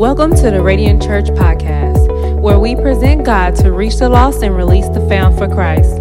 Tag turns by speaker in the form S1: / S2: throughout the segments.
S1: Welcome to the Radiant Church podcast, where we present God to reach the lost and release the found for Christ.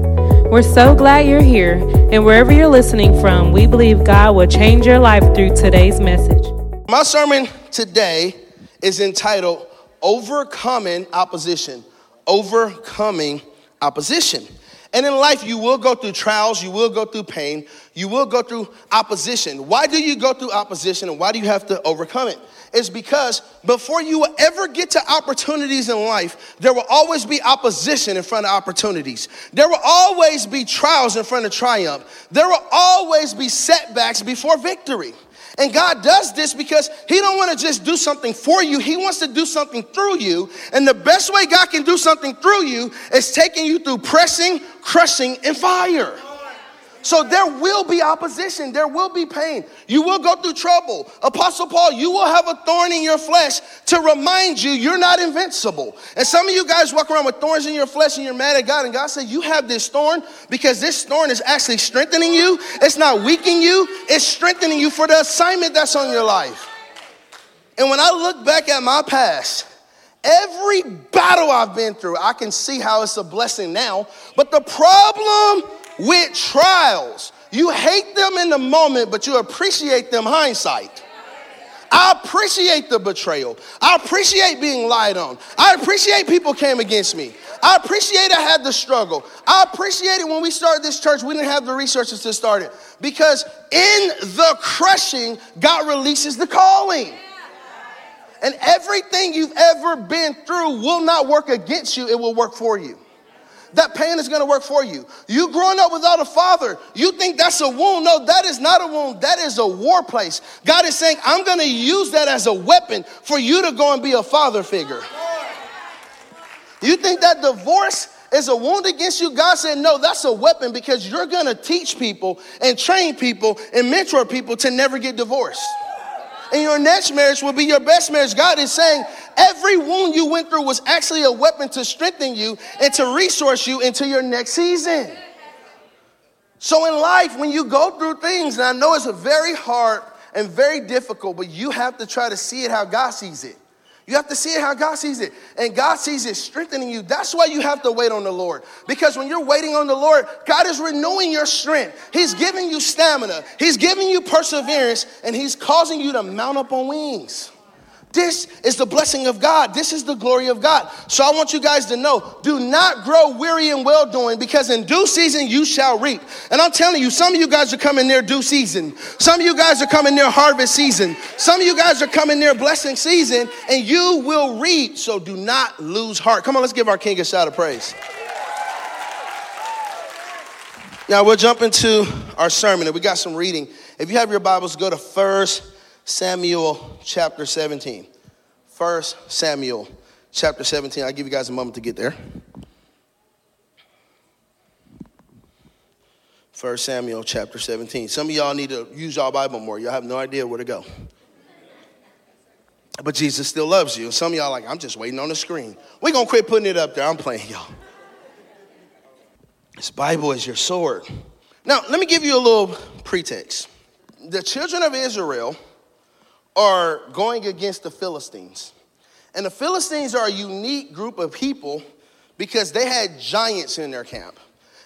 S1: We're so glad you're here, and wherever you're listening from, we believe God will change your life through today's message.
S2: My sermon today is entitled Overcoming Opposition. Overcoming Opposition. And in life, you will go through trials, you will go through pain, you will go through opposition. Why do you go through opposition and why do you have to overcome it? It's because before you ever get to opportunities in life, there will always be opposition in front of opportunities. There will always be trials in front of triumph. There will always be setbacks before victory. And God does this because He don't want to just do something for you. He wants to do something through you. And the best way God can do something through you is taking you through pressing, crushing, and fire. So there will be opposition, there will be pain. You will go through trouble. Apostle Paul, you will have a thorn in your flesh to remind you you're not invincible. And some of you guys walk around with thorns in your flesh and you're mad at God, and God said, You have this thorn because this thorn is actually strengthening you. It's not weakening you, it's strengthening you for the assignment that's on your life. And when I look back at my past, every battle I've been through, I can see how it's a blessing now. But the problem with trials. You hate them in the moment, but you appreciate them hindsight. I appreciate the betrayal. I appreciate being lied on. I appreciate people came against me. I appreciate I had the struggle. I appreciate it when we started this church, we didn't have the resources to start it. Because in the crushing, God releases the calling. And everything you've ever been through will not work against you, it will work for you that pain is going to work for you. You growing up without a father, you think that's a wound. No, that is not a wound. That is a war place. God is saying, I'm going to use that as a weapon for you to go and be a father figure. You think that divorce is a wound against you? God said, No, that's a weapon because you're going to teach people and train people and mentor people to never get divorced and your next marriage will be your best marriage. God is saying every wound you went through was actually a weapon to strengthen you and to resource you into your next season. So in life, when you go through things, and I know it's very hard and very difficult, but you have to try to see it how God sees it. You have to see it how God sees it. And God sees it strengthening you. That's why you have to wait on the Lord. Because when you're waiting on the Lord, God is renewing your strength. He's giving you stamina, He's giving you perseverance, and He's causing you to mount up on wings. This is the blessing of God. This is the glory of God. So I want you guys to know do not grow weary in well doing because in due season you shall reap. And I'm telling you, some of you guys are coming near due season. Some of you guys are coming near harvest season. Some of you guys are coming near blessing season and you will reap. So do not lose heart. Come on, let's give our King a shout of praise. Now we'll jump into our sermon and we got some reading. If you have your Bibles, go to First Samuel chapter 17. First Samuel chapter 17. I'll give you guys a moment to get there. First Samuel chapter 17. Some of y'all need to use y'all Bible more. Y'all have no idea where to go. But Jesus still loves you. Some of y'all like, I'm just waiting on the screen. We're gonna quit putting it up there. I'm playing y'all. This Bible is your sword. Now, let me give you a little pretext. The children of Israel are going against the Philistines. And the Philistines are a unique group of people because they had giants in their camp.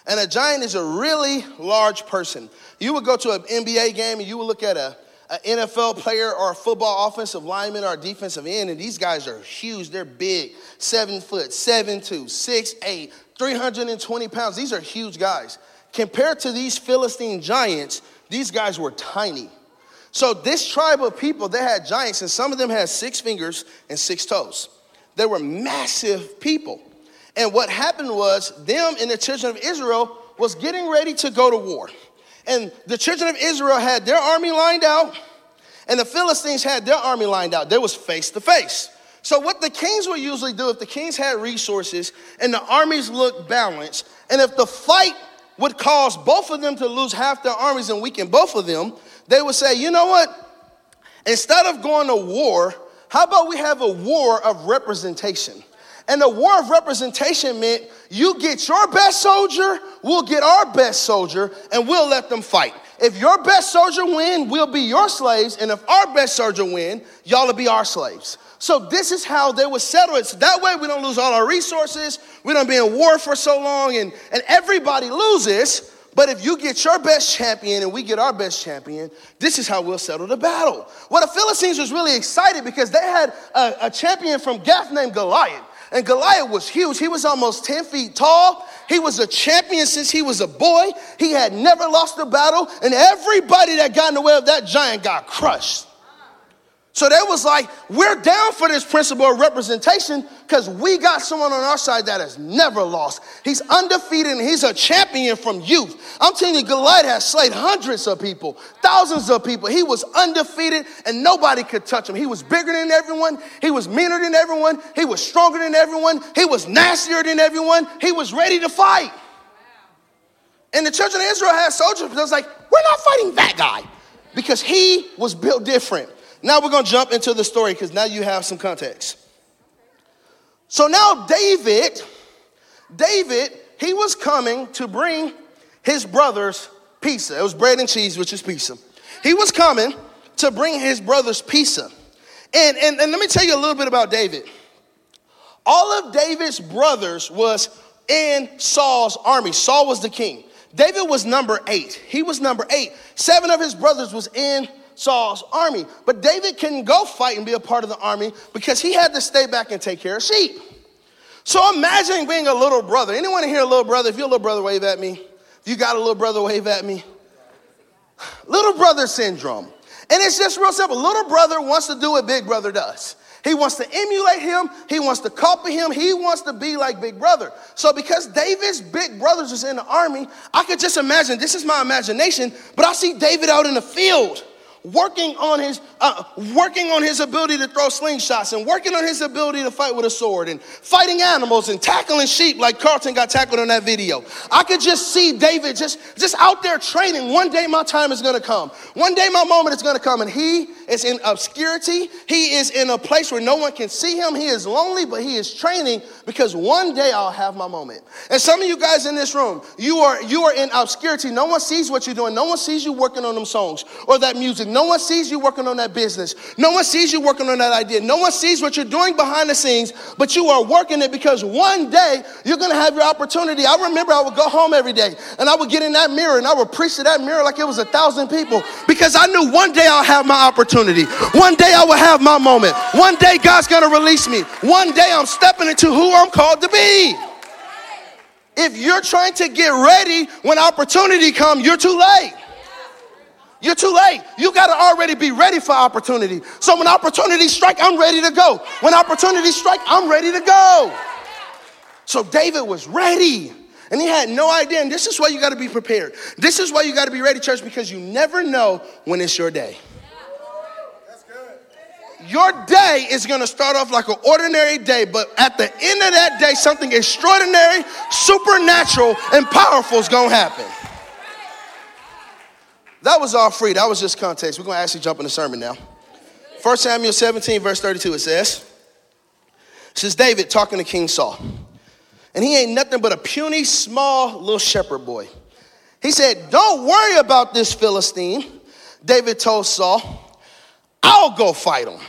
S2: And a giant is a really large person. You would go to an NBA game and you would look at a, an NFL player or a football offensive lineman or defensive end, and these guys are huge. They're big, seven foot, seven two, six eight, 320 pounds. These are huge guys. Compared to these Philistine giants, these guys were tiny. So this tribe of people, they had giants, and some of them had six fingers and six toes. They were massive people. And what happened was them and the children of Israel was getting ready to go to war. And the children of Israel had their army lined out, and the Philistines had their army lined out. They was face to face. So what the kings would usually do if the kings had resources and the armies looked balanced, and if the fight would cause both of them to lose half their armies and weaken both of them, they would say, you know what? Instead of going to war, how about we have a war of representation? And the war of representation meant you get your best soldier, we'll get our best soldier, and we'll let them fight. if your best soldier win, we'll be your slaves, and if our best soldier win, y'all will be our slaves. So this is how they would settle it. So that way we don't lose all our resources. We don't be in war for so long, and, and everybody loses. But if you get your best champion and we get our best champion, this is how we'll settle the battle. Well, the Philistines was really excited because they had a, a champion from Gath named Goliath. And Goliath was huge. He was almost 10 feet tall. He was a champion since he was a boy. He had never lost a battle. And everybody that got in the way of that giant got crushed. So they was like, we're down for this principle of representation because we got someone on our side that has never lost. He's undefeated and he's a champion from youth. I'm telling you, Goliath has slayed hundreds of people, thousands of people. He was undefeated and nobody could touch him. He was bigger than everyone. He was meaner than everyone. He was stronger than everyone. He was nastier than everyone. He was ready to fight. And the children of Israel had soldiers, but it was like, we're not fighting that guy because he was built different. Now we're going to jump into the story because now you have some context. So now David, David, he was coming to bring his brothers pizza. It was bread and cheese, which is pizza. He was coming to bring his brothers pizza. And, and, and let me tell you a little bit about David. All of David's brothers was in Saul's army. Saul was the king. David was number eight. He was number eight. Seven of his brothers was in Saul's army. But David couldn't go fight and be a part of the army because he had to stay back and take care of sheep. So imagine being a little brother. Anyone here a little brother? If you're a little brother, wave at me. If you got a little brother, wave at me. Little brother syndrome. And it's just real simple. Little brother wants to do what big brother does. He wants to emulate him. He wants to copy him. He wants to be like Big Brother. So, because David's big brothers was in the army, I could just imagine this is my imagination, but I see David out in the field working on his uh, working on his ability to throw slingshots and working on his ability to fight with a sword and fighting animals and tackling sheep like Carlton got tackled on that video. I could just see David just just out there training. One day my time is going to come. One day my moment is going to come and he is in obscurity. He is in a place where no one can see him. He is lonely, but he is training because one day I'll have my moment. And some of you guys in this room, you are you are in obscurity. No one sees what you're doing. No one sees you working on them songs or that music. No one sees you working on that business. No one sees you working on that idea. No one sees what you're doing behind the scenes, but you are working it because one day you're going to have your opportunity. I remember I would go home every day and I would get in that mirror and I would preach to that mirror like it was a thousand people because I knew one day I'll have my opportunity. One day I will have my moment. One day God's going to release me. One day I'm stepping into who I'm called to be. If you're trying to get ready when opportunity comes, you're too late. You're too late. You got to already be ready for opportunity. So when opportunity strike, I'm ready to go. When opportunity strike, I'm ready to go. So David was ready. And he had no idea. And this is why you got to be prepared. This is why you got to be ready, church, because you never know when it's your day. Your day is going to start off like an ordinary day, but at the end of that day, something extraordinary, supernatural, and powerful is going to happen. That was all free. That was just context. We're going to actually jump in the sermon now. 1 Samuel 17, verse 32, it says, is David talking to King Saul. And he ain't nothing but a puny, small little shepherd boy. He said, Don't worry about this Philistine. David told Saul, I'll go fight him.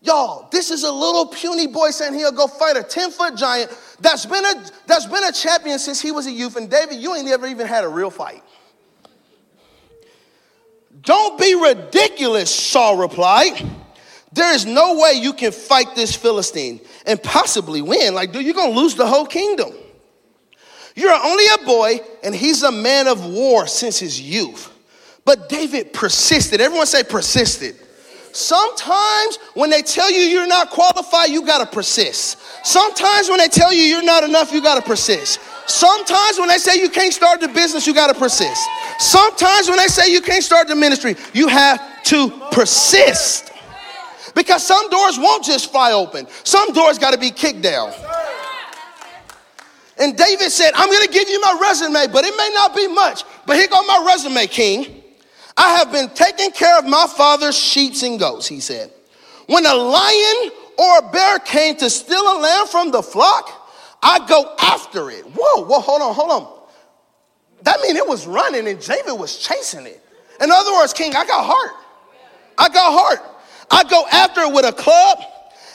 S2: Y'all, this is a little puny boy saying he'll go fight a 10 foot giant that's been, a, that's been a champion since he was a youth. And David, you ain't never even had a real fight. Don't be ridiculous, Saul replied. There is no way you can fight this Philistine and possibly win. Like, dude, you're gonna lose the whole kingdom. You're only a boy, and he's a man of war since his youth. But David persisted. Everyone say persisted. Sometimes when they tell you you're not qualified, you gotta persist. Sometimes when they tell you you're not enough, you gotta persist. Sometimes when they say you can't start the business, you gotta persist. Sometimes when they say you can't start the ministry, you have to persist. Because some doors won't just fly open, some doors gotta be kicked down. And David said, I'm gonna give you my resume, but it may not be much. But here go my resume, king. I have been taking care of my father's sheep and goats, he said. When a lion or a bear came to steal a lamb from the flock, I go after it. Whoa, whoa, hold on, hold on. That mean it was running and David was chasing it. In other words, King, I got heart. I got heart. I go after it with a club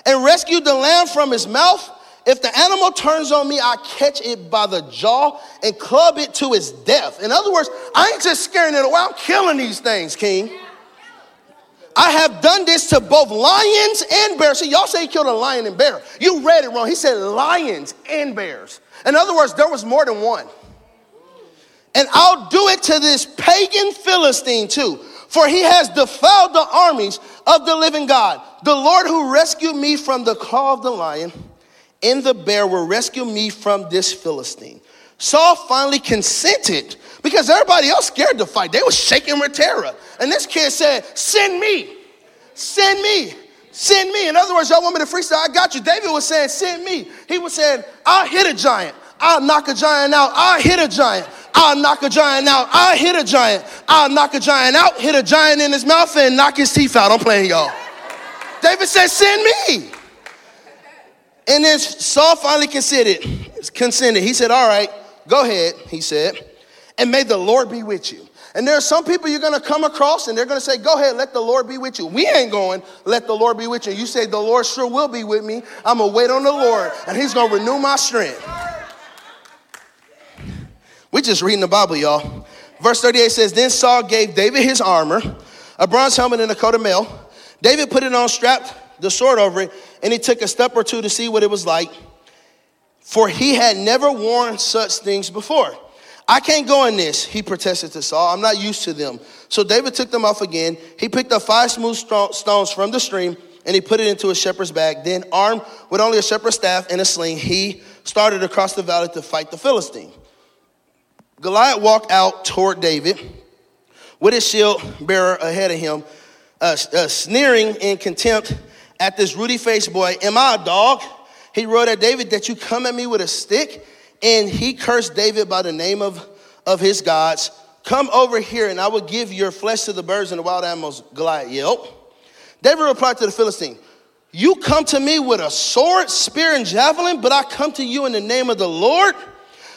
S2: and rescue the lamb from his mouth. If the animal turns on me, I catch it by the jaw and club it to its death. In other words, I ain't just scaring it away, I'm killing these things, King. I have done this to both lions and bears. See, y'all say he killed a lion and bear. You read it wrong. He said lions and bears. In other words, there was more than one. And I'll do it to this pagan Philistine too, for he has defiled the armies of the living God. The Lord who rescued me from the claw of the lion and the bear will rescue me from this Philistine. Saul finally consented because everybody else scared to fight. They were shaking with terror. And this kid said, Send me, send me, send me. In other words, y'all want me to freestyle? I got you. David was saying, Send me. He was saying, I'll hit a giant. I'll knock a giant out. I'll hit a giant. I'll knock a giant out. I'll hit a giant. I'll knock a giant out, hit a giant in his mouth, and knock his teeth out. I'm playing y'all. David said, Send me. And then Saul finally consented. Consented. He said, All right, go ahead, he said, and may the Lord be with you. And there are some people you're gonna come across and they're gonna say, Go ahead, let the Lord be with you. We ain't going, let the Lord be with you. You say, The Lord sure will be with me. I'm gonna wait on the Lord and He's gonna renew my strength. We just reading the Bible, y'all. Verse 38 says, Then Saul gave David his armor, a bronze helmet, and a coat of mail. David put it on, strapped the sword over it, and he took a step or two to see what it was like, for he had never worn such things before. I can't go in this, he protested to Saul. I'm not used to them. So David took them off again. He picked up five smooth stones from the stream and he put it into a shepherd's bag. Then, armed with only a shepherd's staff and a sling, he started across the valley to fight the Philistine. Goliath walked out toward David with his shield bearer ahead of him, uh, uh, sneering in contempt at this ruddy faced boy, Am I a dog? He wrote at David that you come at me with a stick. And he cursed David by the name of, of his gods. Come over here and I will give your flesh to the birds and the wild animals. Goliath yelped. David replied to the Philistine, You come to me with a sword, spear, and javelin, but I come to you in the name of the Lord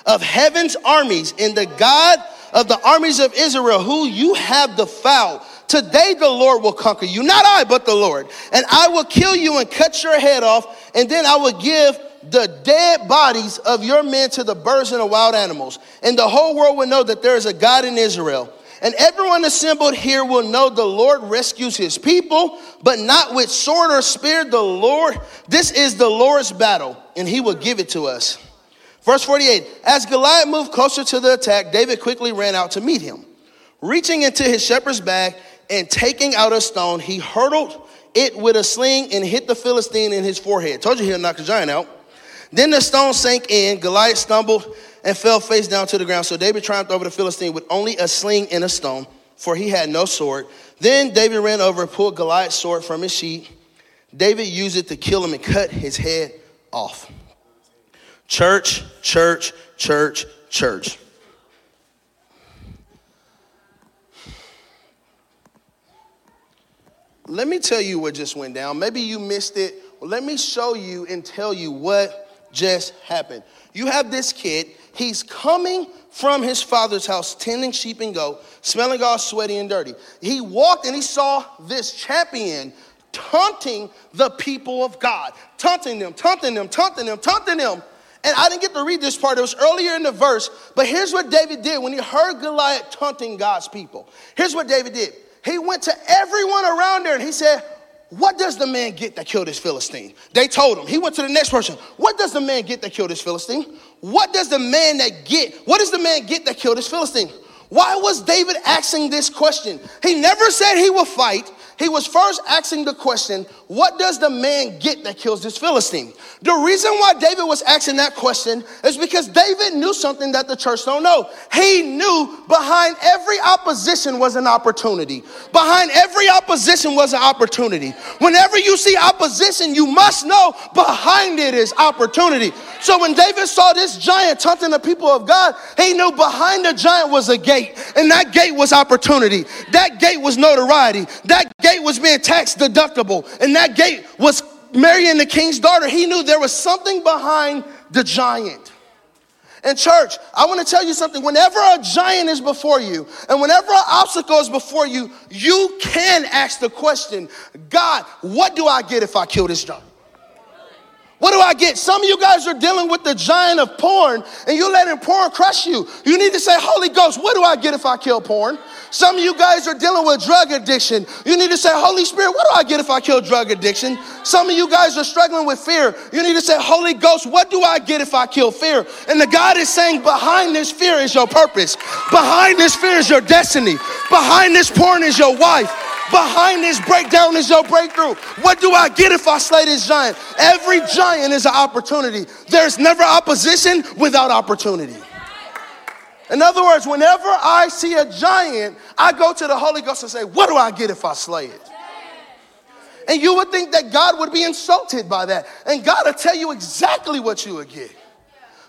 S2: of heaven's armies and the God of the armies of Israel, who you have defiled. Today the Lord will conquer you, not I, but the Lord. And I will kill you and cut your head off, and then I will give the dead bodies of your men to the birds and the wild animals. And the whole world will know that there is a God in Israel. And everyone assembled here will know the Lord rescues his people, but not with sword or spear. The Lord, this is the Lord's battle, and he will give it to us. Verse 48 As Goliath moved closer to the attack, David quickly ran out to meet him. Reaching into his shepherd's bag and taking out a stone, he hurled it with a sling and hit the Philistine in his forehead. Told you he'll knock a giant out. Then the stone sank in. Goliath stumbled and fell face down to the ground. So David triumphed over the Philistine with only a sling and a stone, for he had no sword. Then David ran over and pulled Goliath's sword from his sheath. David used it to kill him and cut his head off. Church, church, church, church. Let me tell you what just went down. Maybe you missed it. Let me show you and tell you what just happened. You have this kid, he's coming from his father's house, tending sheep and goat, smelling all sweaty and dirty. He walked and he saw this champion taunting the people of God, taunting them, taunting them, taunting them, taunting them. And I didn't get to read this part, it was earlier in the verse. But here's what David did when he heard Goliath taunting God's people. Here's what David did he went to everyone around there and he said, What does the man get that killed this Philistine? They told him. He went to the next person. What does the man get that killed this Philistine? What does the man that get, what does the man get that killed this Philistine? Why was David asking this question? He never said he would fight. He was first asking the question, What does the man get that kills this Philistine? The reason why David was asking that question is because David knew something that the church don't know. He knew behind every opposition was an opportunity. Behind every opposition was an opportunity. Whenever you see opposition, you must know behind it is opportunity. So when David saw this giant taunting the people of God, he knew behind the giant was a gate, and that gate was opportunity. That gate was notoriety. That gate was being tax deductible, and that gate was marrying the king's daughter. He knew there was something behind the giant. And church, I want to tell you something. Whenever a giant is before you and whenever an obstacle is before you, you can ask the question, God, what do I get if I kill this giant? What do I get? Some of you guys are dealing with the giant of porn and you're letting porn crush you. You need to say, Holy Ghost, what do I get if I kill porn? Some of you guys are dealing with drug addiction. You need to say, Holy Spirit, what do I get if I kill drug addiction? Some of you guys are struggling with fear. You need to say, Holy Ghost, what do I get if I kill fear? And the God is saying, behind this fear is your purpose. Behind this fear is your destiny. Behind this porn is your wife. Behind this breakdown is your breakthrough. What do I get if I slay this giant? Every giant is an opportunity. There's never opposition without opportunity. In other words, whenever I see a giant, I go to the Holy Ghost and say, What do I get if I slay it? And you would think that God would be insulted by that. And God will tell you exactly what you would get.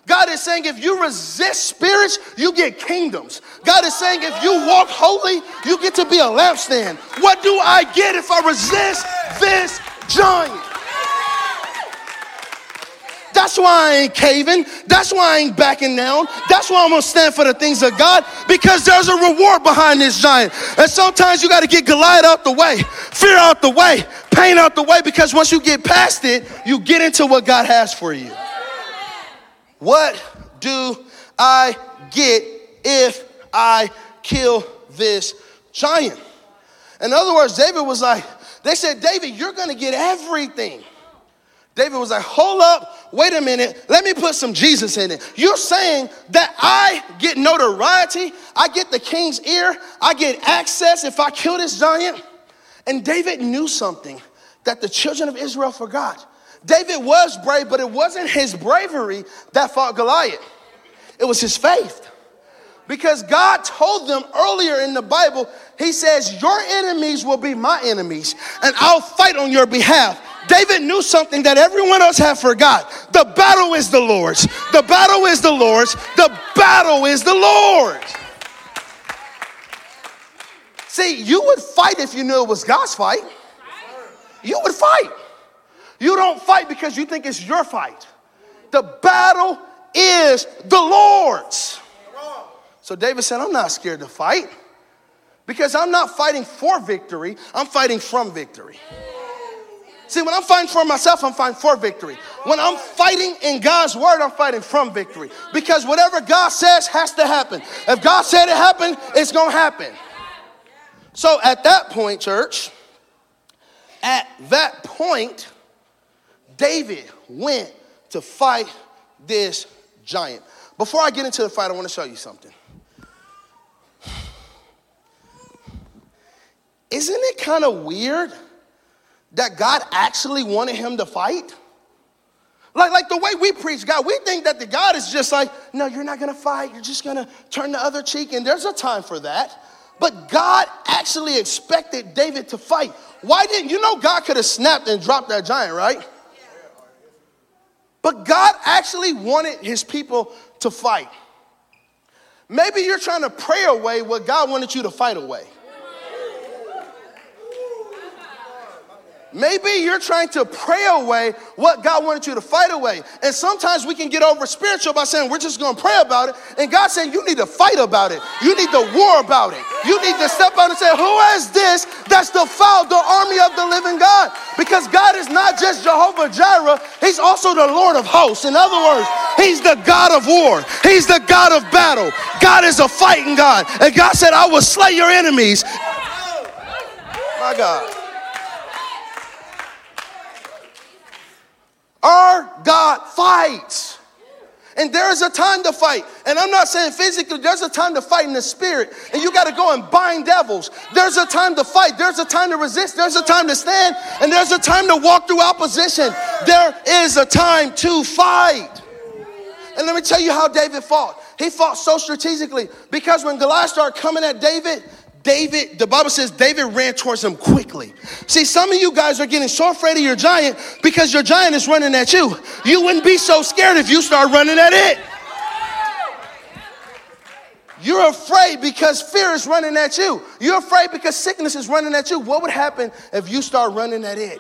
S2: God is saying if you resist spirits, you get kingdoms. God is saying if you walk holy, you get to be a lampstand. What do I get if I resist this giant? That's why I ain't caving. That's why I ain't backing down. That's why I'm gonna stand for the things of God because there's a reward behind this giant. And sometimes you gotta get Goliath out the way, fear out the way, pain out the way because once you get past it, you get into what God has for you. What do I get if I kill this giant? In other words, David was like, they said, David, you're gonna get everything. David was like, hold up, wait a minute, let me put some Jesus in it. You're saying that I get notoriety, I get the king's ear, I get access if I kill this giant? And David knew something that the children of Israel forgot. David was brave, but it wasn't his bravery that fought Goliath, it was his faith. Because God told them earlier in the Bible, He says, Your enemies will be my enemies, and I'll fight on your behalf. David knew something that everyone else had forgot. The battle is the Lord's. The battle is the Lord's. The battle is the Lord's. See, you would fight if you knew it was God's fight. You would fight. You don't fight because you think it's your fight. The battle is the Lord's. So David said, I'm not scared to fight because I'm not fighting for victory, I'm fighting from victory. See, when I'm fighting for myself, I'm fighting for victory. When I'm fighting in God's word, I'm fighting from victory. Because whatever God says has to happen. If God said it happened, it's going to happen. So at that point, church, at that point, David went to fight this giant. Before I get into the fight, I want to show you something. Isn't it kind of weird that God actually wanted him to fight? Like, like the way we preach God, we think that the God is just like, no, you're not gonna fight, you're just gonna turn the other cheek, and there's a time for that. But God actually expected David to fight. Why didn't you know God could have snapped and dropped that giant, right? But God actually wanted his people to fight. Maybe you're trying to pray away what God wanted you to fight away. Maybe you're trying to pray away what God wanted you to fight away. And sometimes we can get over spiritual by saying we're just going to pray about it. And God said, you need to fight about it. You need to war about it. You need to step out and say, Who is this that's defiled the army of the living God? Because God is not just Jehovah Jireh, He's also the Lord of hosts. In other words, He's the God of war, He's the God of battle. God is a fighting God. And God said, I will slay your enemies. My God. Our God fights. And there's a time to fight. And I'm not saying physically, there's a time to fight in the spirit. And you got to go and bind devils. There's a time to fight. There's a time to resist. There's a time to stand. And there's a time to walk through opposition. There is a time to fight. And let me tell you how David fought. He fought so strategically because when Goliath started coming at David, David, the Bible says David ran towards him quickly. See, some of you guys are getting so afraid of your giant because your giant is running at you. You wouldn't be so scared if you start running at it. You're afraid because fear is running at you. You're afraid because sickness is running at you. What would happen if you start running at it?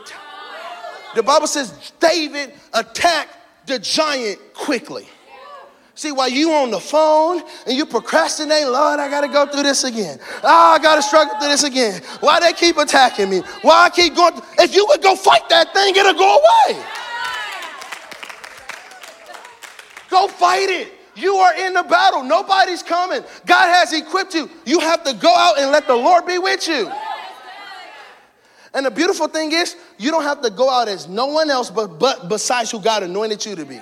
S2: The Bible says David attacked the giant quickly. See, while you on the phone and you procrastinate, Lord, I gotta go through this again. Ah, I gotta struggle through this again. Why they keep attacking me? Why I keep going? If you would go fight that thing, it'll go away. Go fight it. You are in the battle. Nobody's coming. God has equipped you. You have to go out and let the Lord be with you. And the beautiful thing is, you don't have to go out as no one else but, but besides who God anointed you to be.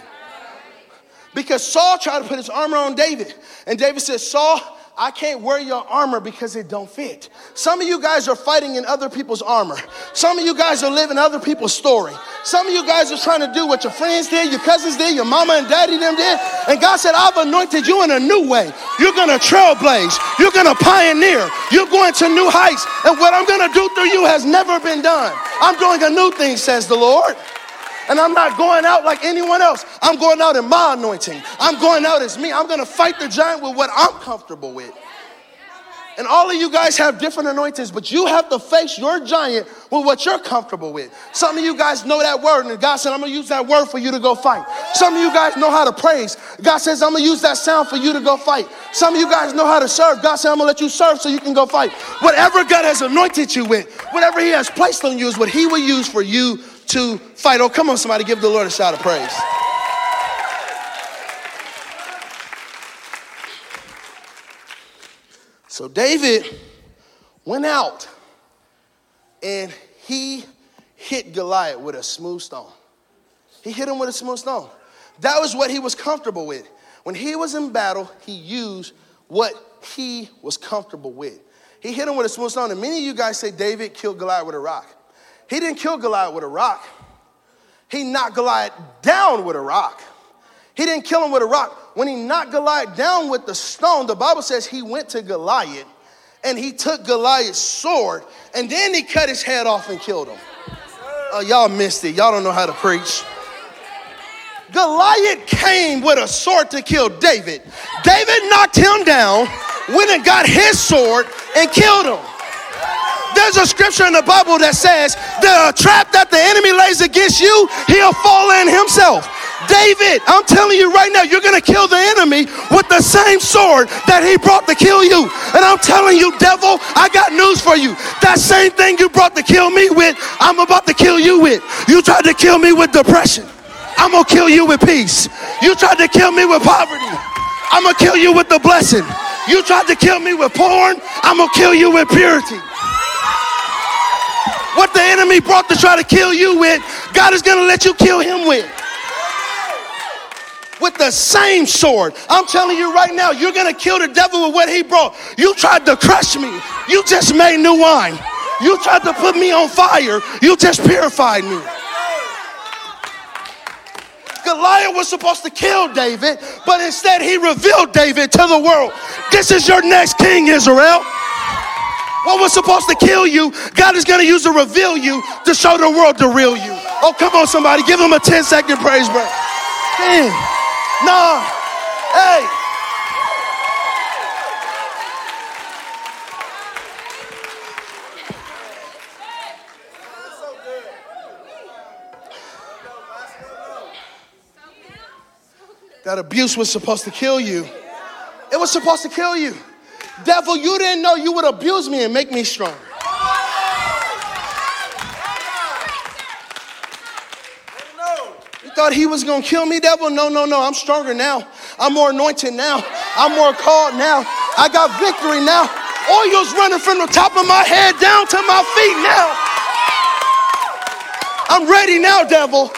S2: Because Saul tried to put his armor on David. And David said, Saul, I can't wear your armor because it don't fit. Some of you guys are fighting in other people's armor. Some of you guys are living other people's story. Some of you guys are trying to do what your friends did, your cousins did, your mama and daddy them did. And God said, I've anointed you in a new way. You're to trailblaze. You're to pioneer. You're going to new heights. And what I'm to do through you has never been done. I'm doing a new thing, says the Lord. And I'm not going out like anyone else. I'm going out in my anointing. I'm going out as me. I'm going to fight the giant with what I'm comfortable with. And all of you guys have different anointings, but you have to face your giant with what you're comfortable with. Some of you guys know that word, and God said, I'm gonna use that word for you to go fight. Some of you guys know how to praise. God says, I'm gonna use that sound for you to go fight. Some of you guys know how to serve. God said, I'm gonna let you serve so you can go fight. Whatever God has anointed you with, whatever He has placed on you is what He will use for you to fight. Oh, come on, somebody, give the Lord a shout of praise. So David went out and he hit Goliath with a smooth stone. He hit him with a smooth stone. That was what he was comfortable with. When he was in battle, he used what he was comfortable with. He hit him with a smooth stone. And many of you guys say David killed Goliath with a rock. He didn't kill Goliath with a rock. He knocked Goliath down with a rock. He didn't kill him with a rock. When he knocked Goliath down with the stone, the Bible says he went to Goliath and he took Goliath's sword and then he cut his head off and killed him. Oh, y'all missed it. Y'all don't know how to preach. Goliath came with a sword to kill David. David knocked him down, went and got his sword and killed him. There's a scripture in the Bible that says, the trap that the enemy lays against you, he'll fall in himself. David, I'm telling you right now, you're going to kill the enemy with the same sword that he brought to kill you. And I'm telling you, devil, I got news for you. That same thing you brought to kill me with, I'm about to kill you with. You tried to kill me with depression. I'm going to kill you with peace. You tried to kill me with poverty. I'm going to kill you with the blessing. You tried to kill me with porn. I'm going to kill you with purity. What the enemy brought to try to kill you with, God is going to let you kill him with. With the same sword. I'm telling you right now, you're going to kill the devil with what he brought. You tried to crush me. You just made new wine. You tried to put me on fire. You just purified me. Goliath was supposed to kill David, but instead he revealed David to the world. This is your next king, Israel. What was supposed to kill you, God is going to use to reveal you to show the world the real you. Oh, come on, somebody. Give him a 10 second praise break. 10, 9, 8. That abuse was supposed to kill you. It was supposed to kill you. Devil, you didn't know you would abuse me and make me stronger. You thought he was gonna kill me, devil? No, no, no. I'm stronger now. I'm more anointed now. I'm more called now. I got victory now. Oil's running from the top of my head down to my feet now. I'm ready now, devil.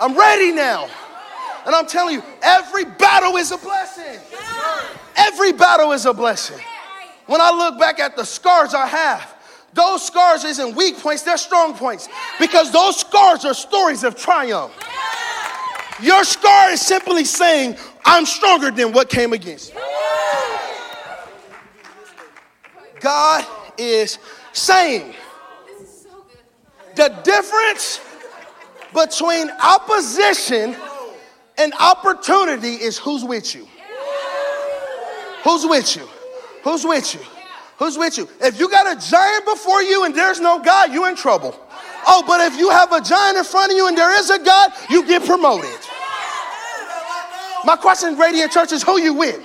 S2: I'm ready now. And I'm telling you, every battle is a blessing. Every battle is a blessing. When I look back at the scars I have, those scars isn't weak points, they're strong points. Because those scars are stories of triumph. Your scar is simply saying, I'm stronger than what came against you. God is saying the difference between opposition and opportunity is who's with you. Who's with you? Who's with you? Who's with you? If you got a giant before you and there's no God, you in trouble. Oh, but if you have a giant in front of you and there is a God, you get promoted. My question, Radiant Church, is who you with?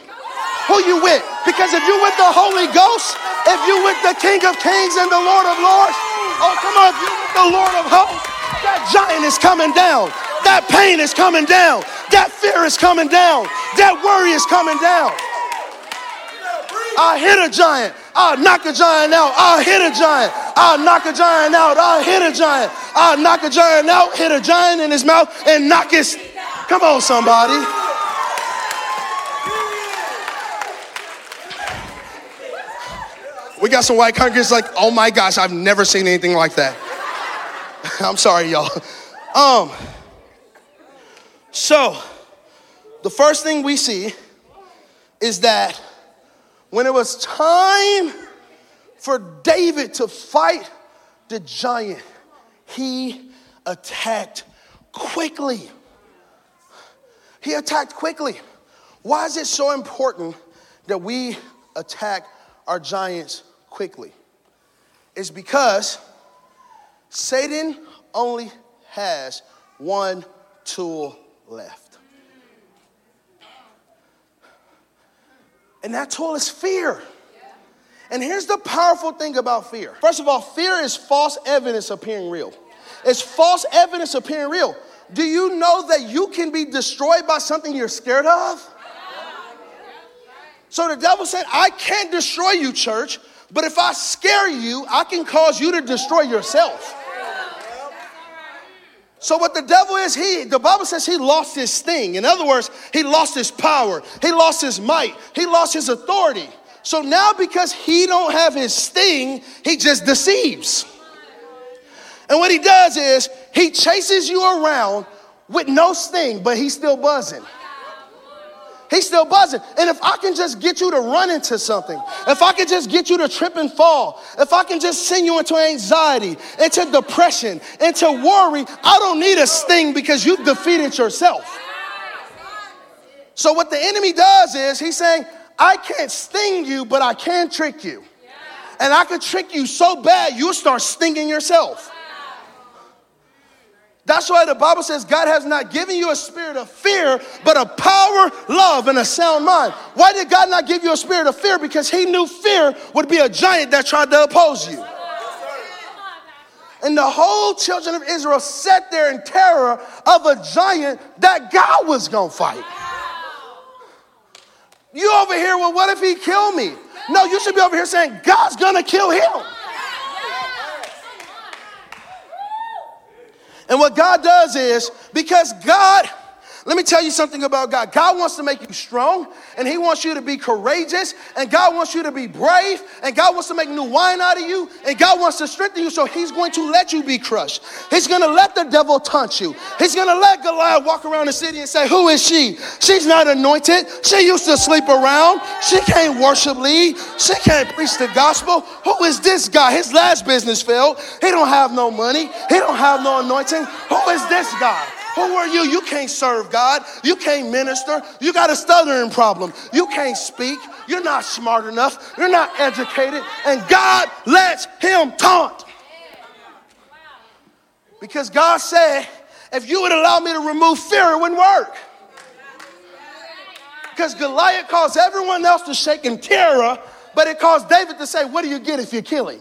S2: Who you with? Because if you with the Holy Ghost, if you with the King of Kings and the Lord of Lords, oh come on, you with the Lord of Hosts, that giant is coming down. That pain is coming down. That fear is coming down. That worry is coming down. I hit a giant. I'll knock a giant out. I'll hit a giant. I'll knock a giant out. I'll hit a giant. I'll knock a giant out, hit a giant in his mouth, and knock his. Come on, somebody. We got some white congregants like, oh my gosh, I've never seen anything like that. I'm sorry, y'all. Um, so the first thing we see is that when it was time for David to fight the giant, he attacked quickly. He attacked quickly. Why is it so important that we attack our giants quickly? It's because Satan only has one tool left. And that tool is fear. And here's the powerful thing about fear. First of all, fear is false evidence appearing real. It's false evidence appearing real. Do you know that you can be destroyed by something you're scared of? So the devil said, I can't destroy you, church, but if I scare you, I can cause you to destroy yourself. So what the devil is, he the Bible says he lost his sting. In other words, he lost his power, he lost his might, he lost his authority. So now because he don't have his sting, he just deceives. And what he does is he chases you around with no sting, but he's still buzzing. He's still buzzing. And if I can just get you to run into something, if I can just get you to trip and fall, if I can just send you into anxiety, into depression, into worry, I don't need a sting because you've defeated yourself. So, what the enemy does is he's saying, I can't sting you, but I can trick you. And I can trick you so bad, you'll start stinging yourself. That's why the Bible says God has not given you a spirit of fear, but a power, love, and a sound mind. Why did God not give you a spirit of fear? Because He knew fear would be a giant that tried to oppose you. And the whole children of Israel sat there in terror of a giant that God was gonna fight. You over here, well, what if he killed me? No, you should be over here saying, God's gonna kill him. And what God does is, because God, let me tell you something about God. God wants to make you strong, and He wants you to be courageous, and God wants you to be brave, and God wants to make new wine out of you, and God wants to strengthen you, so He's going to let you be crushed. He's going to let the devil taunt you. He's going to let Goliath walk around the city and say, Who is she? She's not anointed. She used to sleep around. She can't worship lead. She can't preach the gospel. Who is this guy? His last business failed. He don't have no money. He don't have no anointing. Who is this guy? Who are you? You can't serve God. You can't minister. You got a stuttering problem. You can't speak. You're not smart enough. You're not educated. And God lets him taunt. Because God said, if you would allow me to remove fear, it wouldn't work. Because Goliath caused everyone else to shake in terror, but it caused David to say, What do you get if you kill him?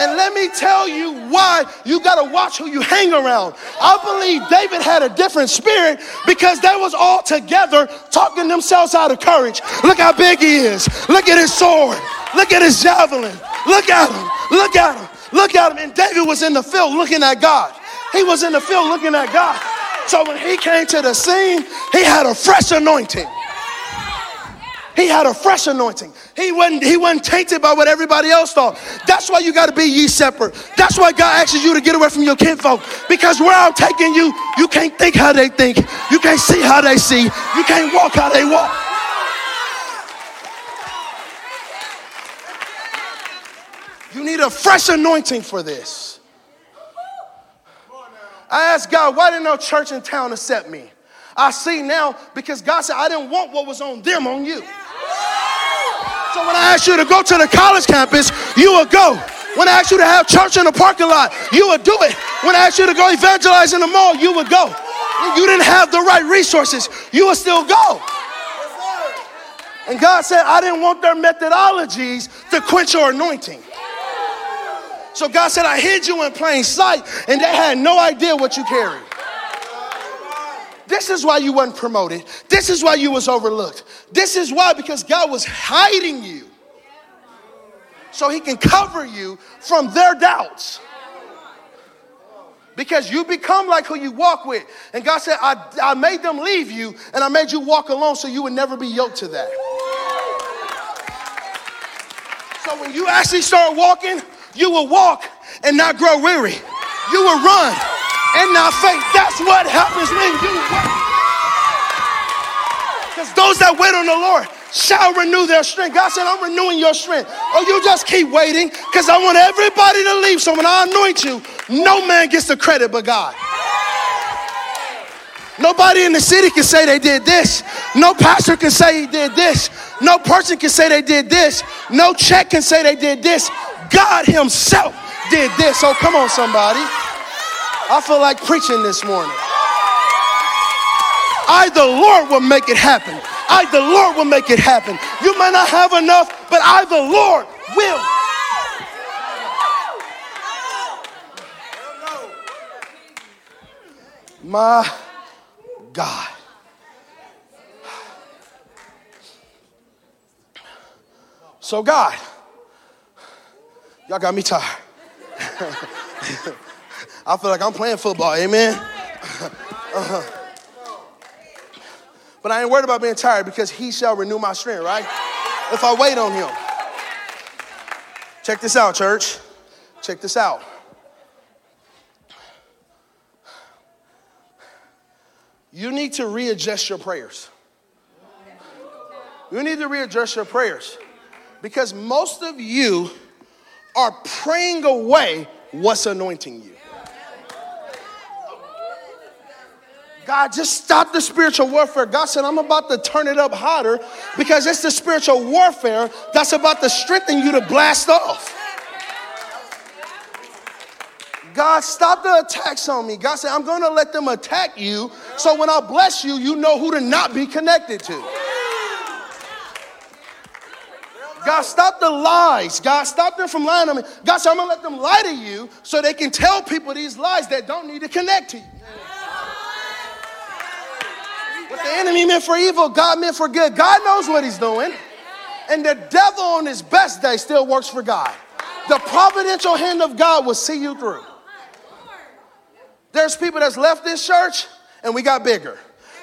S2: And let me tell you why you got to watch who you hang around. I believe David had a different spirit because they was all together talking themselves out of courage. Look how big he is. Look at his sword. Look at his javelin. Look at him. Look at him. Look at him. And David was in the field looking at God. He was in the field looking at God. So when he came to the scene, he had a fresh anointing. He had a fresh anointing. He wasn't, he wasn't tainted by what everybody else thought. That's why you got to be ye separate. That's why God asks you to get away from your kinfolk. Because where I'm taking you, you can't think how they think. You can't see how they see. You can't walk how they walk. You need a fresh anointing for this. I asked God, why didn't no church in town accept me? I see now because God said, I didn't want what was on them on you. So when I asked you to go to the college campus, you would go. When I asked you to have church in the parking lot, you would do it. When I asked you to go evangelize in the mall, you would go. When you didn't have the right resources, you would still go. And God said, I didn't want their methodologies to quench your anointing. So God said, I hid you in plain sight, and they had no idea what you carried. This is why you wasn't promoted. This is why you was overlooked. This is why, because God was hiding you so he can cover you from their doubts. Because you become like who you walk with. And God said, I, I made them leave you and I made you walk alone so you would never be yoked to that. So when you actually start walking, you will walk and not grow weary. You will run and not faint. That's what happens when you wait. Because those that wait on the Lord shall renew their strength. God said, I'm renewing your strength. Oh, you just keep waiting because I want everybody to leave. So when I anoint you, no man gets the credit but God. Nobody in the city can say they did this. No pastor can say he did this. No person can say they did this. No check can say they did this. God Himself did this. So come on, somebody. I feel like preaching this morning. I, the Lord, will make it happen. I, the Lord, will make it happen. You might not have enough, but I, the Lord, will. My God. So, God, y'all got me tired. I feel like I'm playing football, amen? But I ain't worried about being tired because he shall renew my strength, right? If I wait on him. Check this out, church. Check this out. You need to readjust your prayers. You need to readjust your prayers because most of you are praying away what's anointing you. God, just stop the spiritual warfare. God said, I'm about to turn it up hotter because it's the spiritual warfare that's about to strengthen you to blast off. God, stop the attacks on me. God said, I'm going to let them attack you so when I bless you, you know who to not be connected to. God, stop the lies. God, stop them from lying to me. God said, I'm going to let them lie to you so they can tell people these lies that don't need to connect to you. What the enemy meant for evil, God meant for good. God knows what he's doing. And the devil on his best day still works for God. The providential hand of God will see you through. There's people that's left this church and we got bigger.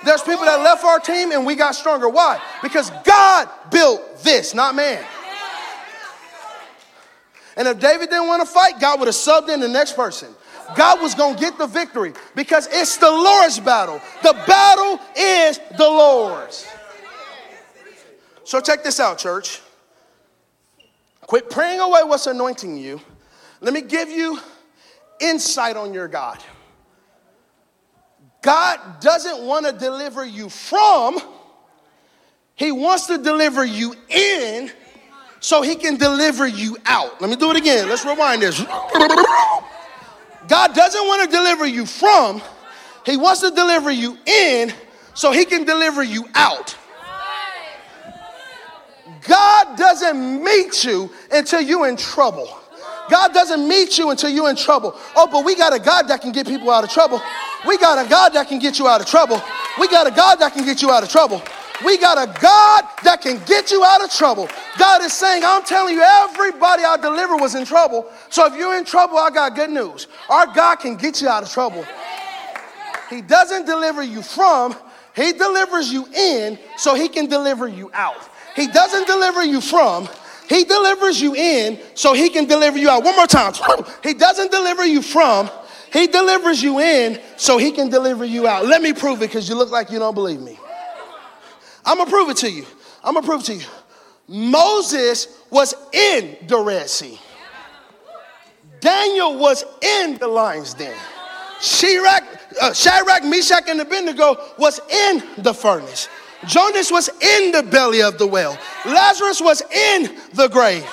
S2: There's people that left our team and we got stronger. Why? Because God built this, not man. And if David didn't want to fight, God would have subbed in the next person. God was going to get the victory because it's the Lord's battle. The battle is the Lord's. So check this out, church. Quit praying away what's anointing you. Let me give you insight on your God. God doesn't want to deliver you from, He wants to deliver you in so He can deliver you out. Let me do it again. Let's rewind this. God doesn't want to deliver you from, He wants to deliver you in so He can deliver you out. God doesn't meet you until you're in trouble. God doesn't meet you until you're in trouble. Oh, but we got a God that can get people out of trouble. We got a God that can get you out of trouble. We got a God that can get you out of trouble. We got a God that can get you out of trouble. God is saying, I'm telling you, everybody I deliver was in trouble. So if you're in trouble, I got good news. Our God can get you out of trouble. He doesn't deliver you from, He delivers you in so He can deliver you out. He doesn't deliver you from, He delivers you in so He can deliver you out. One more time. He doesn't deliver you from, He delivers you in so He can deliver you out. Let me prove it because you look like you don't believe me. I'm gonna prove it to you. I'm gonna prove it to you. Moses was in the Red Sea. Daniel was in the lion's den. Shadrach, uh, Shadrach, Meshach, and Abednego was in the furnace. Jonas was in the belly of the whale. Lazarus was in the grave.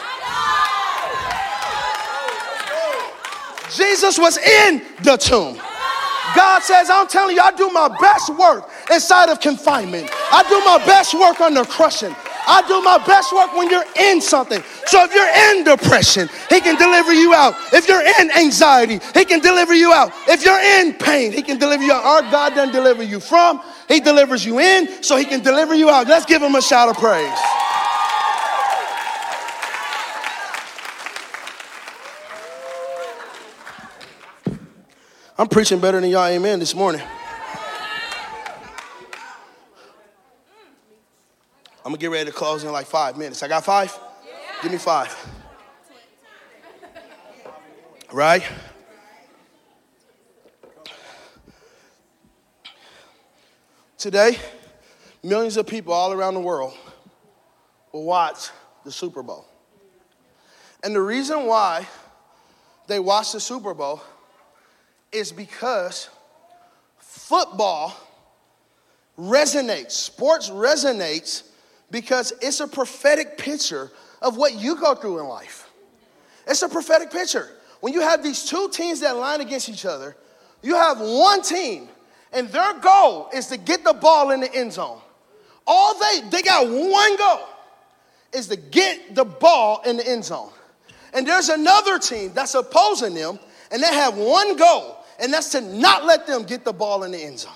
S2: Jesus was in the tomb. God says, I'm telling you, I do my best work inside of confinement. I do my best work under crushing. I do my best work when you're in something. So if you're in depression, He can deliver you out. If you're in anxiety, He can deliver you out. If you're in pain, He can deliver you out. Our God doesn't deliver you from, He delivers you in so He can deliver you out. Let's give Him a shout of praise. I'm preaching better than y'all, amen, this morning. I'm gonna get ready to close in like five minutes. I got five? Give me five. Right? Today, millions of people all around the world will watch the Super Bowl. And the reason why they watch the Super Bowl is because football resonates, sports resonates because it's a prophetic picture of what you go through in life. It's a prophetic picture. When you have these two teams that line against each other, you have one team, and their goal is to get the ball in the end zone. All they they got one goal is to get the ball in the end zone. And there's another team that's opposing them, and they have one goal, and that's to not let them get the ball in the end zone.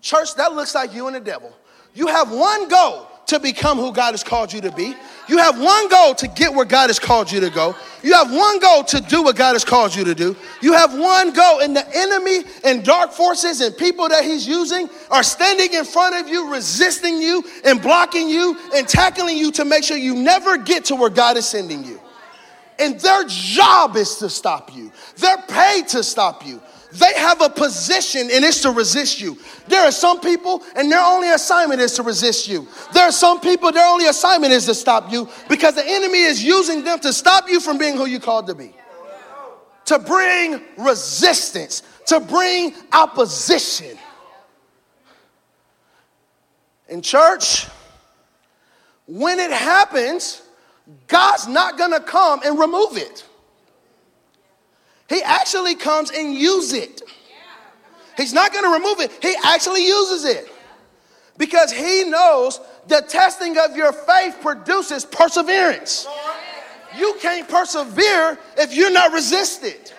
S2: Church, that looks like you and the devil. You have one goal to become who God has called you to be. You have one goal to get where God has called you to go. You have one goal to do what God has called you to do. You have one goal, and the enemy and dark forces and people that he's using are standing in front of you, resisting you and blocking you and tackling you to make sure you never get to where God is sending you. And their job is to stop you, they're paid to stop you. They have a position and it's to resist you. There are some people and their only assignment is to resist you. There are some people their only assignment is to stop you because the enemy is using them to stop you from being who you called to be. To bring resistance, to bring opposition. In church, when it happens, God's not gonna come and remove it. He actually comes and uses it. He's not going to remove it. He actually uses it because he knows the testing of your faith produces perseverance. You can't persevere if you're not resisted.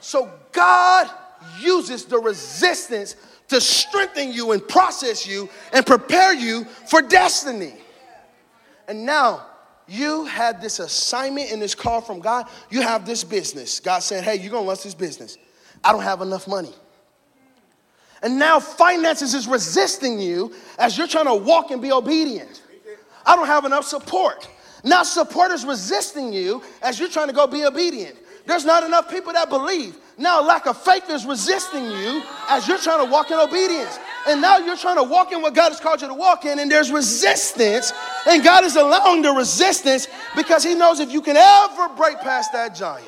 S2: So God uses the resistance to strengthen you and process you and prepare you for destiny. And now you had this assignment and this call from God. You have this business. God said, hey, you're going to launch this business. I don't have enough money. And now finances is resisting you as you're trying to walk and be obedient. I don't have enough support. Now support is resisting you as you're trying to go be obedient. There's not enough people that believe. Now lack of faith is resisting you as you're trying to walk in obedience. And now you're trying to walk in what God has called you to walk in, and there's resistance. And God is allowing the resistance because He knows if you can ever break past that giant.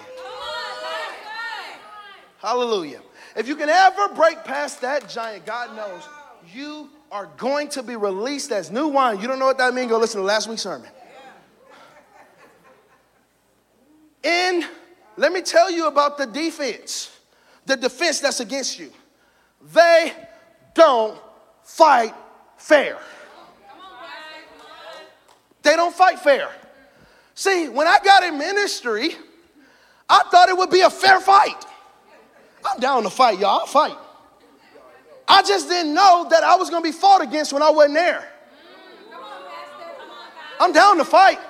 S2: Hallelujah. If you can ever break past that giant, God knows you are going to be released as new wine. You don't know what that means? Go listen to last week's sermon. And let me tell you about the defense, the defense that's against you. They don't fight fair. They don't fight fair. See, when I got in ministry, I thought it would be a fair fight. I'm down to fight, y'all. I'll fight. I just didn't know that I was going to be fought against when I wasn't there. I'm down to fight.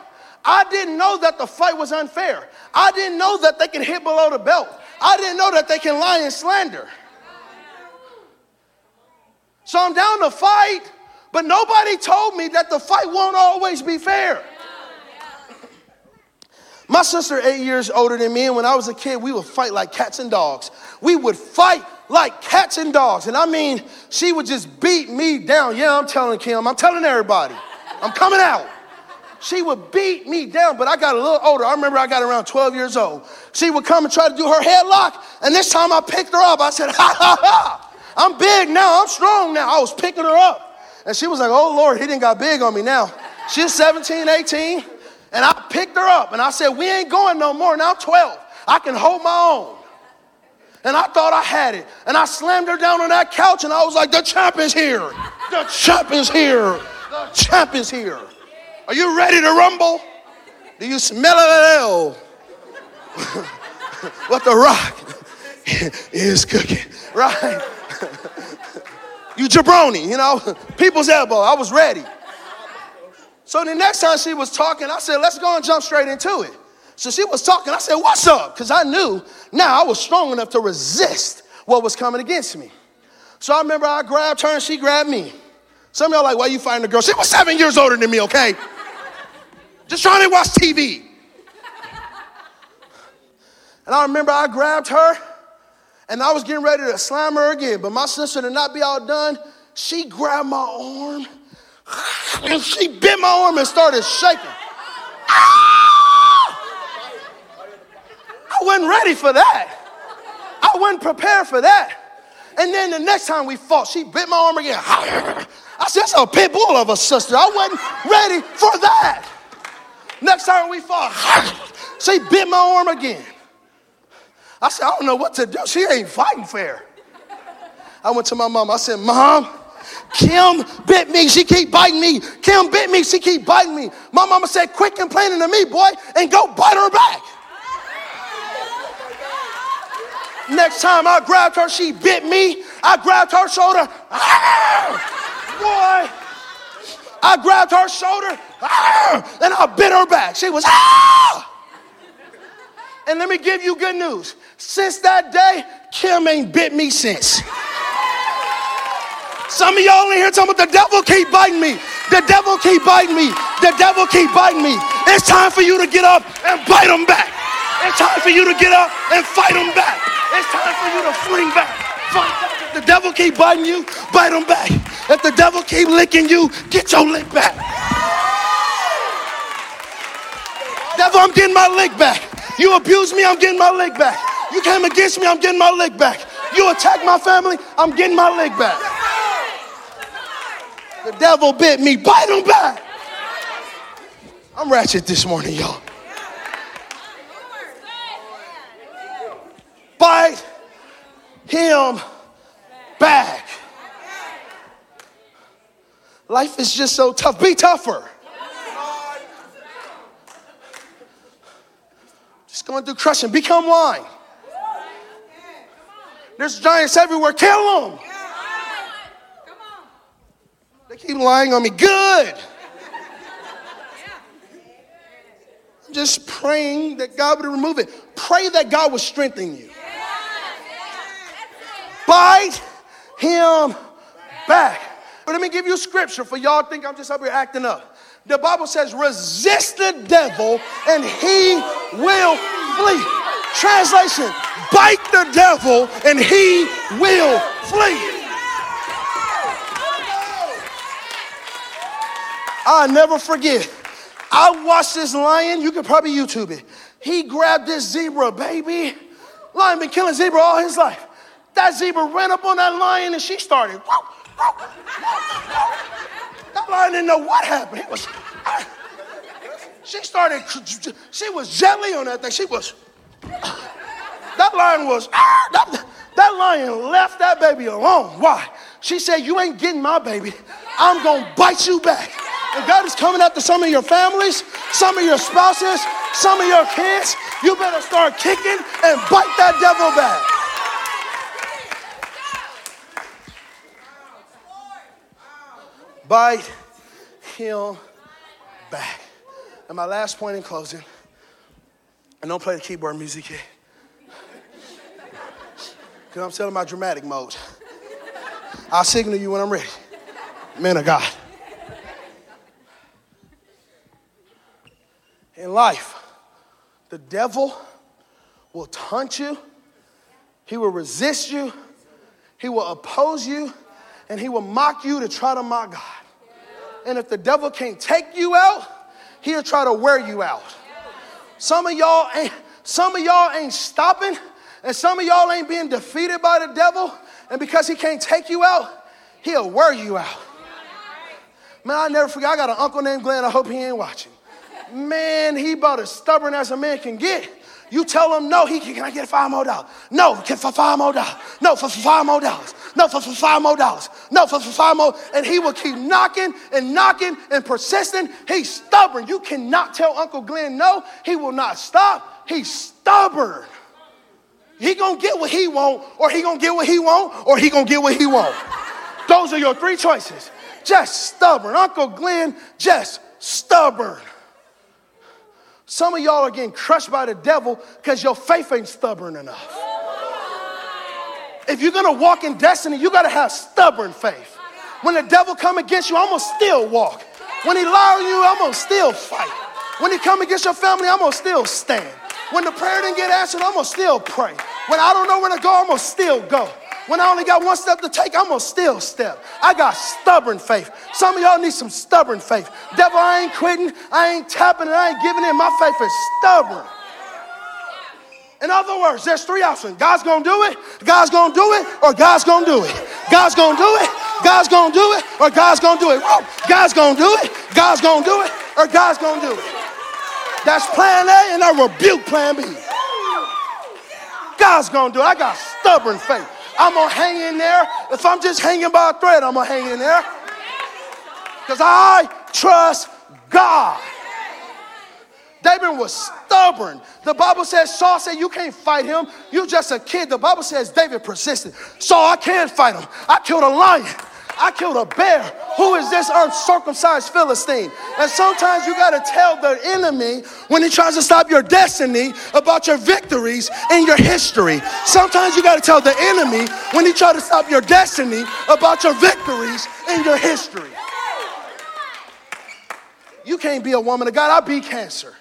S2: I didn't know that the fight was unfair. I didn't know that they can hit below the belt. I didn't know that they can lie and slander. So I'm down to fight, but nobody told me that the fight won't always be fair. My sister, eight years older than me, and when I was a kid, we would fight like cats and dogs. We would fight like cats and dogs. And I mean, she would just beat me down. Yeah, I'm telling Kim, I'm telling everybody, I'm coming out. She would beat me down, but I got a little older. I remember I got around 12 years old. She would come and try to do her headlock, and this time I picked her up. I said, ha ha ha. I'm big now. I'm strong now. I was picking her up. And she was like, oh, Lord, he didn't got big on me now. She's 17, 18. And I picked her up and I said, we ain't going no more. Now I'm 12. I can hold my own. And I thought I had it. And I slammed her down on that couch and I was like, the champ is here. The champ is here. The champ is here. Are you ready to rumble? Do you smell it? what the rock is cooking, right? you jabroni, you know, people's elbow. I was ready. So the next time she was talking, I said, let's go and jump straight into it. So she was talking. I said, What's up? Because I knew now I was strong enough to resist what was coming against me. So I remember I grabbed her and she grabbed me. Some of y'all like, Why you fighting the girl? She was seven years older than me, okay? Just trying to watch TV. And I remember I grabbed her and I was getting ready to slam her again. But my sister, to not be outdone, she grabbed my arm and she bit my arm and started shaking. I wasn't ready for that. I wasn't prepared for that. And then the next time we fought, she bit my arm again. I said, that's a pit bull of a sister. I wasn't ready for that. Next time we fought, she bit my arm again. I said, I don't know what to do. She ain't fighting fair. I went to my mom. I said, Mom, Kim bit me. She keep biting me. Kim bit me. She keep biting me. My mama said, quit complaining to me, boy, and go bite her back. Next time I grabbed her, she bit me. I grabbed her shoulder. Boy, I grabbed her shoulder and I bit her back. She was, ah! And let me give you good news. Since that day, Kim ain't bit me since. Some of y'all in here talking about the devil keep biting me. The devil keep biting me. The devil keep biting me. It's time for you to get up and bite them back. It's time for you to get up and fight them back. It's time for you to fling back. Back. If the devil keep biting you, bite them back. If the devil keep licking you, get your lick back. Devil, I'm getting my lick back. You abuse me, I'm getting my lick back. You came against me, I'm getting my leg back. You attack my family, I'm getting my leg back. The devil bit me, bite him back. I'm ratchet this morning, y'all. Bite him back. Life is just so tough. Be tougher. Just going through crushing. Become wine. There's giants everywhere. Kill them. They keep lying on me. Good. I'm just praying that God would remove it. Pray that God would strengthen you. Bite him back. But let me give you a scripture for y'all think I'm just up here acting up. The Bible says, resist the devil and he will flee. Translation, bite the devil and he will flee. I'll never forget. I watched this lion, you could probably YouTube it. He grabbed this zebra, baby. Lion been killing zebra all his life. That zebra ran up on that lion and she started. That lion didn't know what happened. It was, she started, she was jelly on that thing. She was, that lion was, ah, that, that lion left that baby alone. Why? She said, You ain't getting my baby. I'm going to bite you back. And God is coming after some of your families, some of your spouses, some of your kids. You better start kicking and bite that devil back. bite him back. And my last point in closing, and don't play the keyboard music yet. Because I'm still in my dramatic mode. I'll signal you when I'm ready. Man of God. In life, the devil will taunt you, he will resist you, he will oppose you, and he will mock you to try to mock God. And if the devil can't take you out, he'll try to wear you out. Some of y'all ain't, some of y'all ain't stopping, and some of y'all ain't being defeated by the devil. And because he can't take you out, he'll wear you out. Man, I never forget. I got an uncle named Glenn. I hope he ain't watching. Man, he about as stubborn as a man can get. You tell him no, he can I get five more dollars? No, can for five more dollars. No, for, five more dollars. No, for, five more dollars. No, for, for five more. And he will keep knocking and knocking and persisting. He's stubborn. You cannot tell Uncle Glenn no. He will not stop. He's stubborn. He gonna get what he want, or he gonna get what he want, or he gonna get what he want. Those are your three choices. Just stubborn. Uncle Glenn, just stubborn. Some of y'all are getting crushed by the devil because your faith ain't stubborn enough. If you're gonna walk in destiny, you gotta have stubborn faith. When the devil come against you, I'm gonna still walk. When he lie on you, I'm gonna still fight. When he come against your family, I'm gonna still stand. When the prayer didn't get answered, I'm gonna still pray. When I don't know where to go, I'm gonna still go. When I only got one step to take, I'm gonna still step. I got stubborn faith. Some of y'all need some stubborn faith. Devil, I ain't quitting, I ain't tapping, I ain't giving in. My faith is stubborn. In other words, there's three options. God's gonna do it, God's gonna do it, or God's gonna do it. God's gonna do it, God's gonna do it, or God's gonna do it. God's gonna do it, God's gonna do it, or God's gonna do it. That's plan A, and I rebuke plan B. God's gonna do it. I got stubborn faith. I'm gonna hang in there. If I'm just hanging by a thread, I'm gonna hang in there. Because I trust God. David was stubborn. The Bible says Saul said, You can't fight him. You're just a kid. The Bible says David persisted. Saul, I can't fight him. I killed a lion. I killed a bear. Who is this uncircumcised Philistine? And sometimes you got to tell the enemy when he tries to stop your destiny about your victories and your history. Sometimes you got to tell the enemy when he tries to stop your destiny about your victories and your history. You can't be a woman of God. I beat cancer.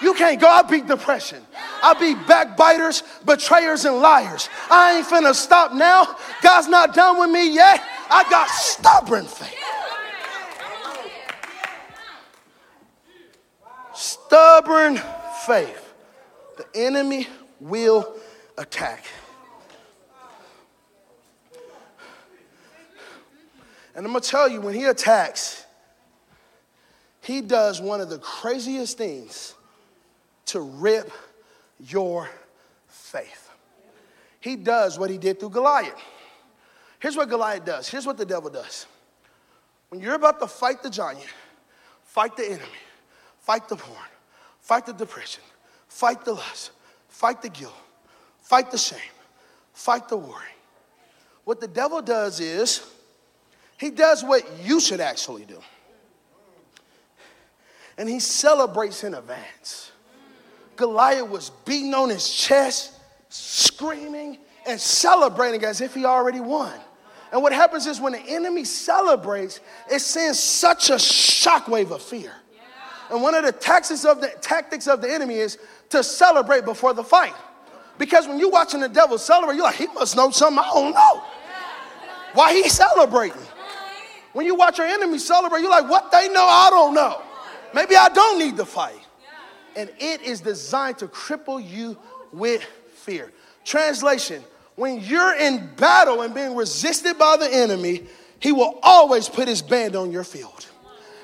S2: You can't go. I beat depression. I beat backbiters, betrayers, and liars. I ain't finna stop now. God's not done with me yet. I got stubborn faith. Stubborn faith. The enemy will attack. And I'm gonna tell you, when he attacks, he does one of the craziest things to rip your faith. He does what he did through Goliath. Here's what Goliath does. Here's what the devil does. When you're about to fight the giant, fight the enemy, fight the porn, fight the depression, fight the lust, fight the guilt, fight the shame, fight the worry. What the devil does is, he does what you should actually do. And he celebrates in advance. Goliath was beating on his chest, screaming and celebrating as if he already won. And what happens is when the enemy celebrates, it sends such a shockwave of fear. And one of the tactics of the tactics of the enemy is to celebrate before the fight. Because when you're watching the devil celebrate, you're like, he must know something I don't know. Why he celebrating? When you watch your enemy celebrate, you're like, what they know, I don't know. Maybe I don't need to fight. And it is designed to cripple you with fear. Translation when you're in battle and being resisted by the enemy, he will always put his band on your field.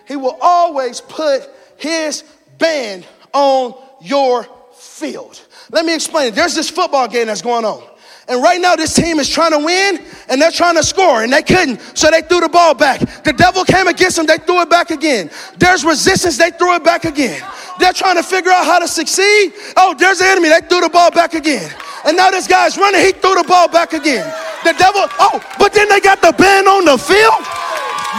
S2: He will always put his band on your field. Let me explain it. There's this football game that's going on. And right now, this team is trying to win and they're trying to score, and they couldn't, so they threw the ball back. The devil came against them, they threw it back again. There's resistance, they threw it back again. They're trying to figure out how to succeed. Oh, there's the enemy, they threw the ball back again. And now this guy's running, he threw the ball back again. The devil, oh, but then they got the band on the field.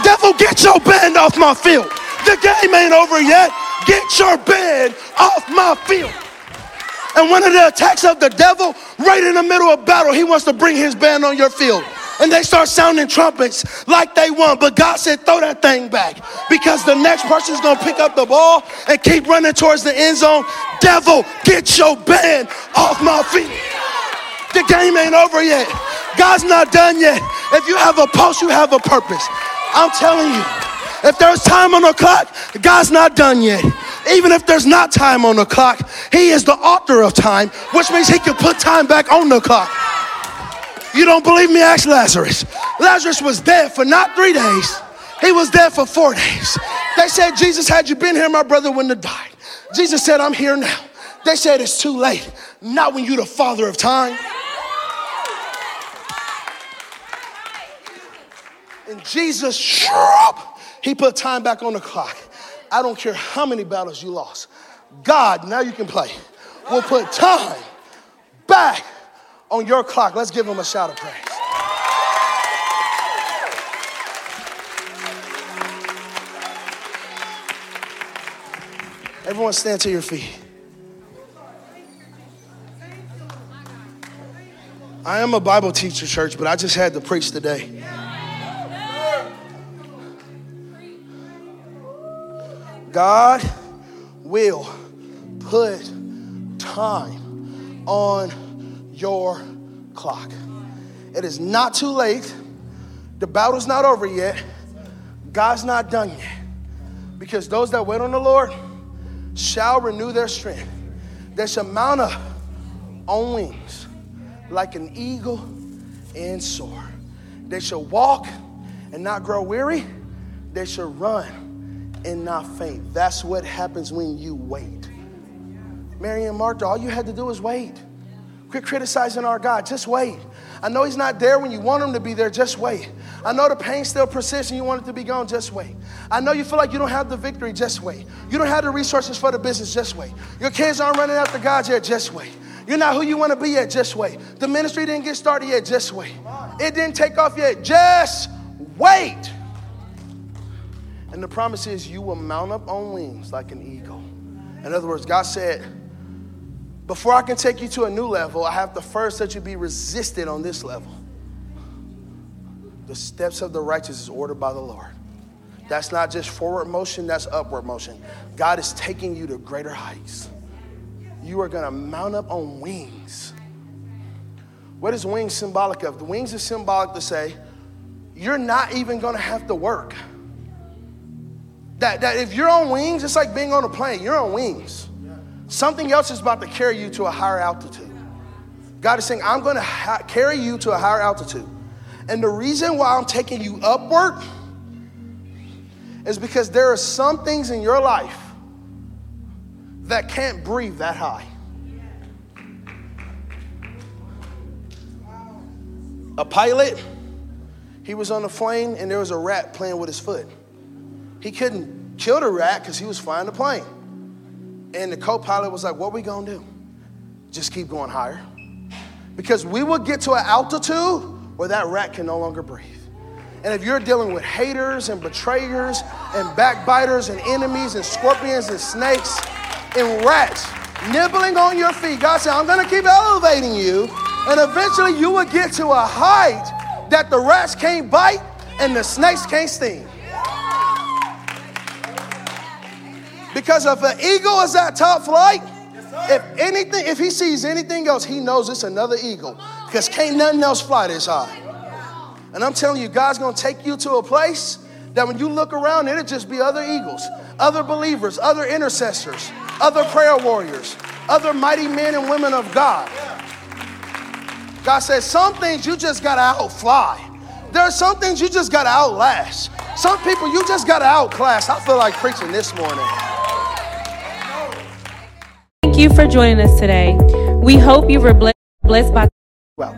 S2: Devil, get your band off my field. The game ain't over yet. Get your band off my field. And one of the attacks of the devil, right in the middle of battle, he wants to bring his band on your field. And they start sounding trumpets like they won. But God said, throw that thing back. Because the next person's gonna pick up the ball and keep running towards the end zone. Devil, get your band off my feet. The game ain't over yet. God's not done yet. If you have a pulse, you have a purpose. I'm telling you, if there's time on the clock, God's not done yet. Even if there's not time on the clock, He is the author of time, which means He can put time back on the clock. You don't believe me? Ask Lazarus. Lazarus was dead for not three days, he was dead for four days. They said, Jesus, had you been here, my brother wouldn't have died. Jesus said, I'm here now. They said it's too late. Not when you're the father of time. And Jesus, he put time back on the clock. I don't care how many battles you lost. God, now you can play, We'll put time back on your clock. Let's give him a shout of praise. Everyone stand to your feet. I am a Bible teacher, church, but I just had to preach today. God will put time on your clock. It is not too late. The battle's not over yet. God's not done yet. Because those that wait on the Lord shall renew their strength. They shall mount up on wings like an eagle and soar. They shall walk and not grow weary. They shall run and not faint. That's what happens when you wait. Mary and Martha, all you had to do was wait. Quit criticizing our God. Just wait. I know He's not there when you want Him to be there. Just wait. I know the pain still persists and you want it to be gone. Just wait. I know you feel like you don't have the victory. Just wait. You don't have the resources for the business. Just wait. Your kids aren't running after God yet. Just wait. You're not who you want to be yet. Just wait. The ministry didn't get started yet. Just wait. It didn't take off yet. Just wait. And the promise is you will mount up on wings like an eagle. In other words, God said, before I can take you to a new level, I have to first let you be resisted on this level. The steps of the righteous is ordered by the Lord. That's not just forward motion, that's upward motion. God is taking you to greater heights. You are going to mount up on wings. What is wings symbolic of? The wings is symbolic to say, you're not even going to have to work. That, that if you're on wings, it's like being on a plane. You're on wings. Something else is about to carry you to a higher altitude. God is saying, I'm going to ha- carry you to a higher altitude. And the reason why I'm taking you upward is because there are some things in your life that can't breathe that high. A pilot, he was on a plane and there was a rat playing with his foot. He couldn't kill the rat because he was flying the plane. And the co pilot was like, What we to do? Just keep going higher. Because we will get to an altitude where that rat can no longer breathe. And if you're dealing with haters and betrayers and backbiters and enemies and scorpions and snakes and rats nibbling on your feet, God said, I'm to keep elevating you. And eventually you will get to a height that the rats can't bite and the snakes can't sting. Because if an eagle is that top flight, if anything, if he sees anything else, he knows it's another eagle. Because can't nothing else fly this high. And I'm telling you, God's gonna take you to a place that when you look around, it'll just be other eagles, other believers, other intercessors, other prayer warriors, other mighty men and women of God. God says some things you just gotta outfly. There are some things you just gotta outlast. Some people you just gotta outclass. I feel like preaching this morning.
S1: Thank you for joining us today. We hope you were blessed by.
S2: Well,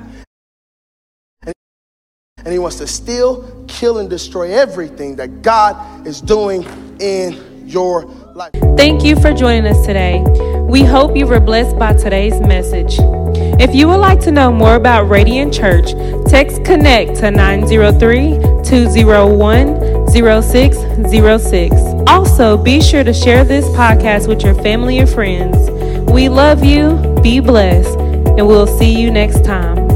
S2: and he wants to steal, kill, and destroy everything that God is doing in your life.
S1: Thank you for joining us today. We hope you were blessed by today's message. If you would like to know more about Radiant Church, text Connect to 903 201 0606. Also, be sure to share this podcast with your family and friends. We love you, be blessed, and we'll see you next time.